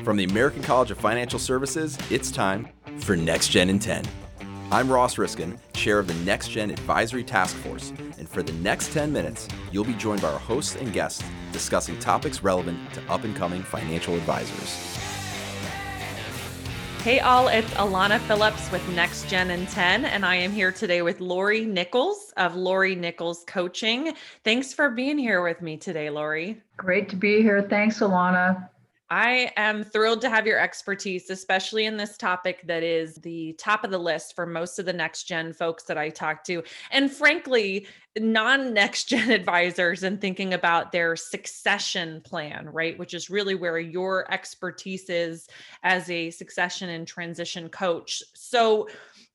Mm-hmm. From the American College of Financial Services, it's time for Next Gen in 10. I'm Ross Riskin, chair of the Next Gen Advisory Task Force, and for the next 10 minutes, you'll be joined by our hosts and guests discussing topics relevant to up and coming financial advisors. Hey, all, it's Alana Phillips with Next Gen in 10, and I am here today with Lori Nichols of Lori Nichols Coaching. Thanks for being here with me today, Lori. Great to be here. Thanks, Alana. I am thrilled to have your expertise, especially in this topic that is the top of the list for most of the next gen folks that I talk to. And frankly, non next gen advisors and thinking about their succession plan, right? Which is really where your expertise is as a succession and transition coach. So,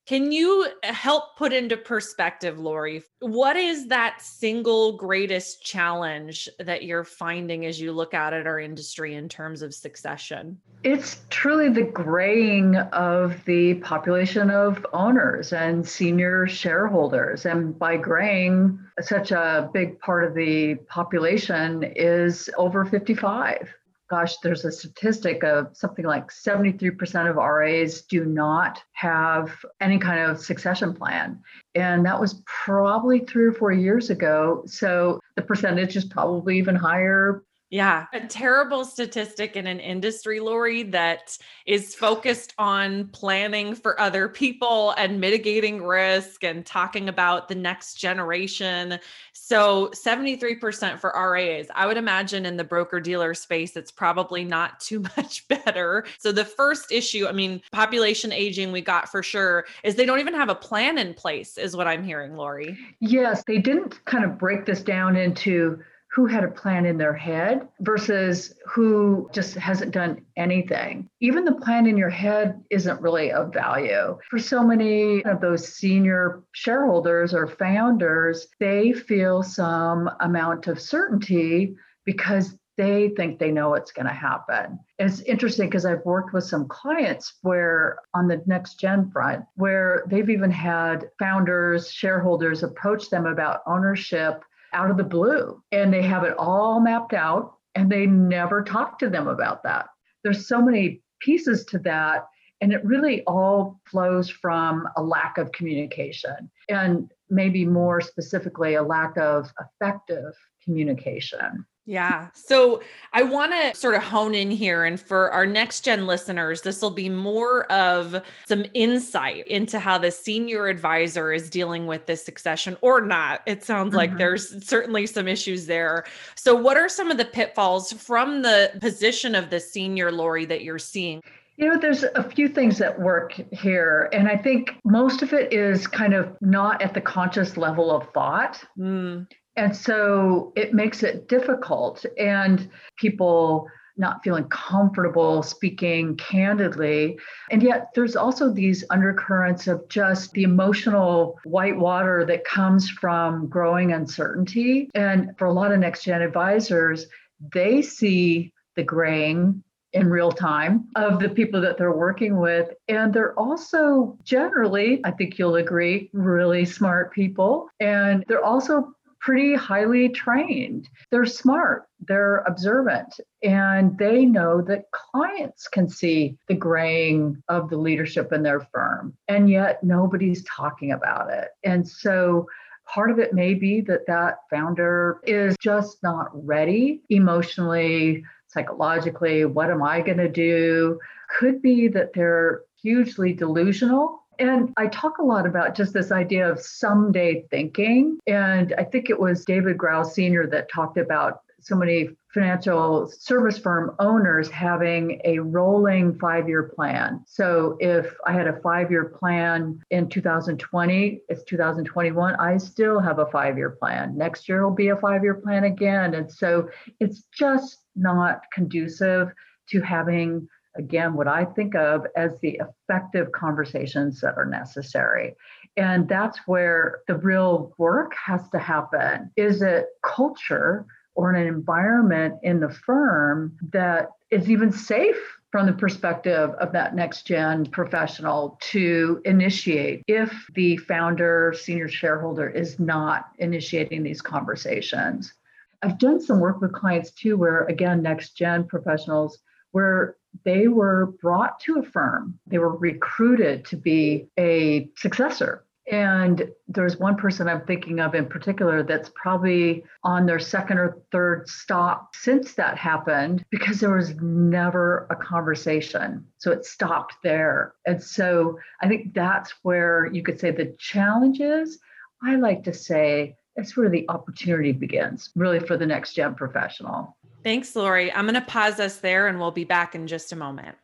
can you eh, help put into perspective, Lori? What is that single greatest challenge that you're finding as you look out at our industry in terms of succession? It's truly the graying of the population of owners and senior shareholders. And by graying, such a big part of the population is over 55 gosh, there's a statistic of something like 73% of RAs do not have any kind of succession plan. And that was probably three or four years ago. So the percentage is probably even higher yeah, a terrible statistic in an industry, Lori, that is focused on planning for other people and mitigating risk and talking about the next generation. So, 73% for RAs. I would imagine in the broker dealer space, it's probably not too much better. So, the first issue, I mean, population aging, we got for sure, is they don't even have a plan in place, is what I'm hearing, Lori. Yes, they didn't kind of break this down into who had a plan in their head versus who just hasn't done anything. Even the plan in your head isn't really of value. For so many of those senior shareholders or founders, they feel some amount of certainty because they think they know what's going to happen. And it's interesting because I've worked with some clients where on the next gen front, where they've even had founders, shareholders approach them about ownership out of the blue and they have it all mapped out and they never talk to them about that. There's so many pieces to that. And it really all flows from a lack of communication and maybe more specifically, a lack of effective communication. Yeah. So I want to sort of hone in here. And for our next gen listeners, this will be more of some insight into how the senior advisor is dealing with this succession or not. It sounds mm-hmm. like there's certainly some issues there. So, what are some of the pitfalls from the position of the senior Lori that you're seeing? You know, there's a few things that work here. And I think most of it is kind of not at the conscious level of thought. Mm. And so it makes it difficult. And people not feeling comfortable speaking candidly. And yet, there's also these undercurrents of just the emotional white water that comes from growing uncertainty. And for a lot of next gen advisors, they see the graying in real time of the people that they're working with. And they're also generally, I think you'll agree, really smart people. And they're also pretty highly trained. They're smart, they're observant, and they know that clients can see the graying of the leadership in their firm. And yet nobody's talking about it. And so part of it may be that that founder is just not ready emotionally psychologically what am i going to do could be that they're hugely delusional and I talk a lot about just this idea of someday thinking. And I think it was David Grau Sr. that talked about so many financial service firm owners having a rolling five year plan. So if I had a five year plan in 2020, it's 2021, I still have a five year plan. Next year will be a five year plan again. And so it's just not conducive to having again, what I think of as the effective conversations that are necessary. And that's where the real work has to happen. Is it culture or an environment in the firm that is even safe from the perspective of that next gen professional to initiate if the founder, senior shareholder is not initiating these conversations? I've done some work with clients too, where again, next gen professionals, where they were brought to a firm, they were recruited to be a successor and there's one person I'm thinking of in particular that's probably on their second or third stop since that happened because there was never a conversation. So it stopped there. And so I think that's where you could say the challenge is. I like to say that's where the opportunity begins, really, for the next gen professional. Thanks, Lori. I'm going to pause us there and we'll be back in just a moment.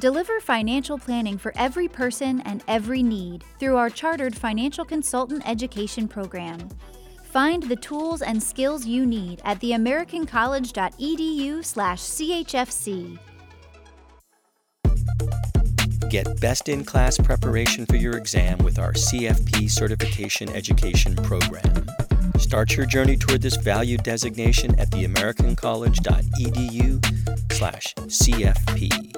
Deliver financial planning for every person and every need through our chartered financial consultant education program. Find the tools and skills you need at theamericancollege.edu/chfc. Get best in class preparation for your exam with our CFP certification education program. Start your journey toward this value designation at theamericancollege.edu slash CFP.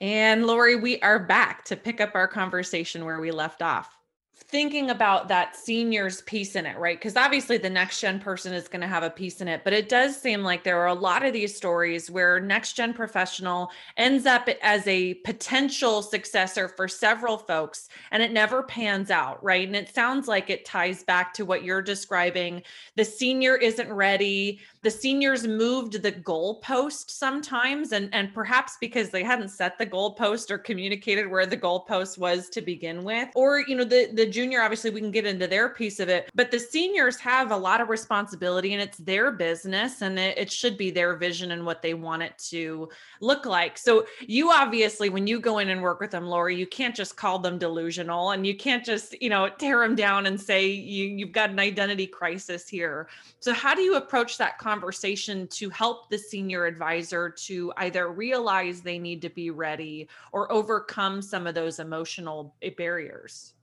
And Lori, we are back to pick up our conversation where we left off thinking about that seniors piece in it, right? Because obviously the next gen person is going to have a piece in it, but it does seem like there are a lot of these stories where next gen professional ends up as a potential successor for several folks and it never pans out, right? And it sounds like it ties back to what you're describing. The senior isn't ready the seniors moved the goalpost sometimes and and perhaps because they hadn't set the goalpost or communicated where the goalpost was to begin with or you know the the junior obviously we can get into their piece of it but the seniors have a lot of responsibility and it's their business and it, it should be their vision and what they want it to look like so you obviously when you go in and work with them lori you can't just call them delusional and you can't just you know tear them down and say you you've got an identity crisis here so how do you approach that conversation to help the senior advisor to either realize they need to be ready or overcome some of those emotional barriers?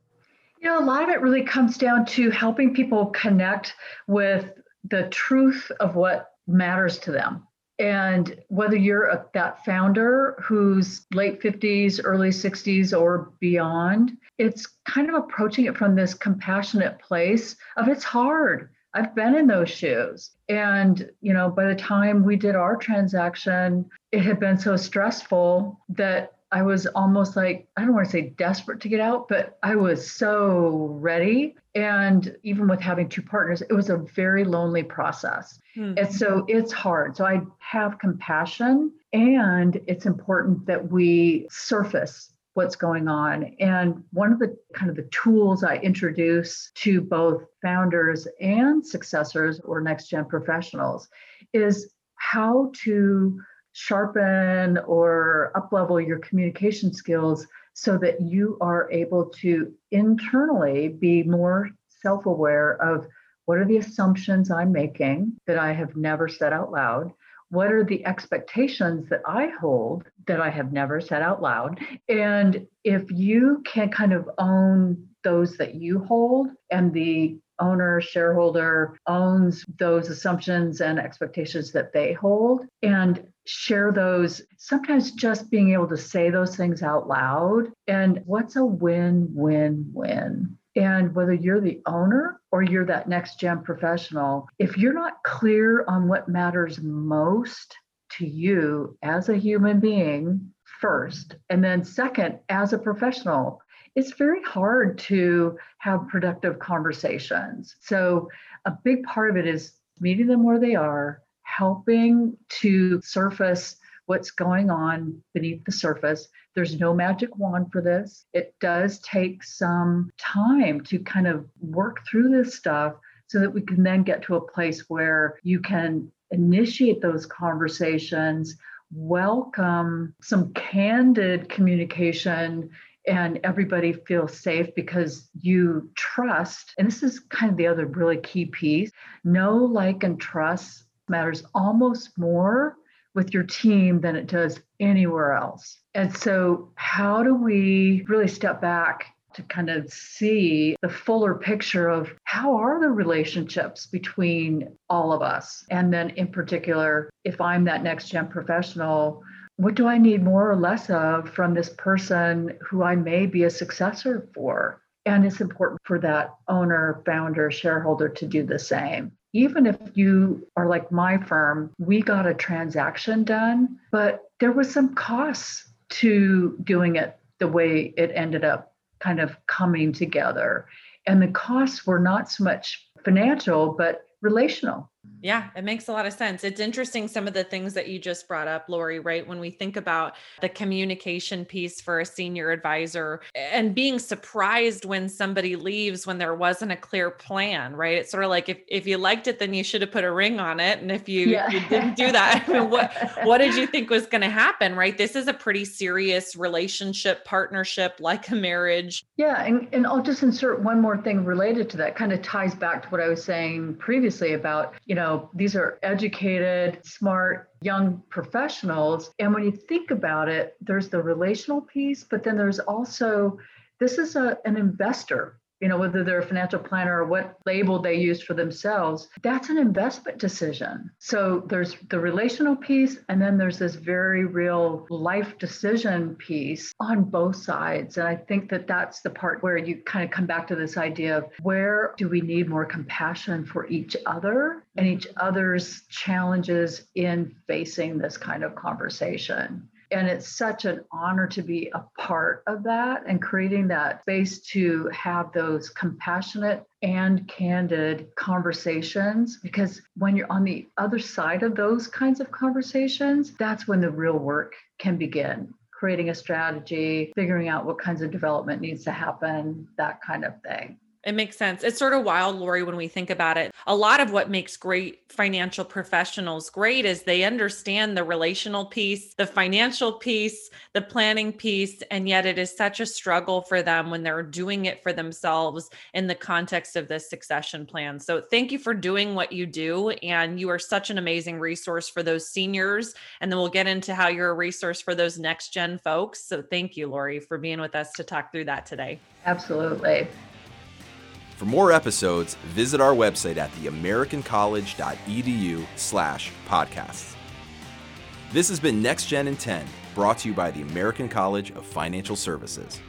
You know, a lot of it really comes down to helping people connect with the truth of what matters to them. And whether you're a, that founder who's late 50s, early 60s, or beyond, it's kind of approaching it from this compassionate place of it's hard. I've been in those shoes. And, you know, by the time we did our transaction, it had been so stressful that I was almost like, I don't want to say desperate to get out, but I was so ready. And even with having two partners, it was a very lonely process. Mm-hmm. And so it's hard. So I have compassion, and it's important that we surface what's going on. And one of the kind of the tools I introduce to both founders and successors or next gen professionals is how to sharpen or uplevel your communication skills so that you are able to internally be more self-aware of what are the assumptions I'm making that I have never said out loud what are the expectations that I hold that I have never said out loud? And if you can kind of own those that you hold and the owner, shareholder owns those assumptions and expectations that they hold and share those, sometimes just being able to say those things out loud. And what's a win win win? And whether you're the owner or you're that next gen professional, if you're not clear on what matters most to you as a human being, first, and then second, as a professional, it's very hard to have productive conversations. So, a big part of it is meeting them where they are, helping to surface what's going on beneath the surface. There's no magic wand for this. It does take some time to kind of work through this stuff so that we can then get to a place where you can initiate those conversations, welcome some candid communication and everybody feels safe because you trust. And this is kind of the other really key piece know, like, and trust matters almost more with your team than it does anywhere else. And so, how do we really step back to kind of see the fuller picture of how are the relationships between all of us? And then, in particular, if I'm that next gen professional, what do I need more or less of from this person who I may be a successor for? And it's important for that owner, founder, shareholder to do the same even if you are like my firm, we got a transaction done, but there was some costs to doing it the way it ended up kind of coming together. And the costs were not so much financial, but relational. Yeah, it makes a lot of sense. It's interesting some of the things that you just brought up, Lori, right? When we think about the communication piece for a senior advisor and being surprised when somebody leaves when there wasn't a clear plan, right? It's sort of like if, if you liked it, then you should have put a ring on it. And if you, yeah. you didn't do that, I mean, what what did you think was going to happen, right? This is a pretty serious relationship, partnership, like a marriage. Yeah. And, and I'll just insert one more thing related to that, kind of ties back to what I was saying previously about, you know, these are educated, smart, young professionals. And when you think about it, there's the relational piece, but then there's also this is a, an investor you know, whether they're a financial planner or what label they use for themselves, that's an investment decision. So there's the relational piece, and then there's this very real life decision piece on both sides. And I think that that's the part where you kind of come back to this idea of where do we need more compassion for each other and each other's challenges in facing this kind of conversation. And it's such an honor to be a part of that and creating that space to have those compassionate and candid conversations. Because when you're on the other side of those kinds of conversations, that's when the real work can begin creating a strategy, figuring out what kinds of development needs to happen, that kind of thing. It makes sense. It's sort of wild, Lori, when we think about it. A lot of what makes great financial professionals great is they understand the relational piece, the financial piece, the planning piece, and yet it is such a struggle for them when they're doing it for themselves in the context of this succession plan. So, thank you for doing what you do. And you are such an amazing resource for those seniors. And then we'll get into how you're a resource for those next gen folks. So, thank you, Lori, for being with us to talk through that today. Absolutely. For more episodes, visit our website at theamericancollege.edu slash podcasts. This has been Next Gen in 10, brought to you by the American College of Financial Services.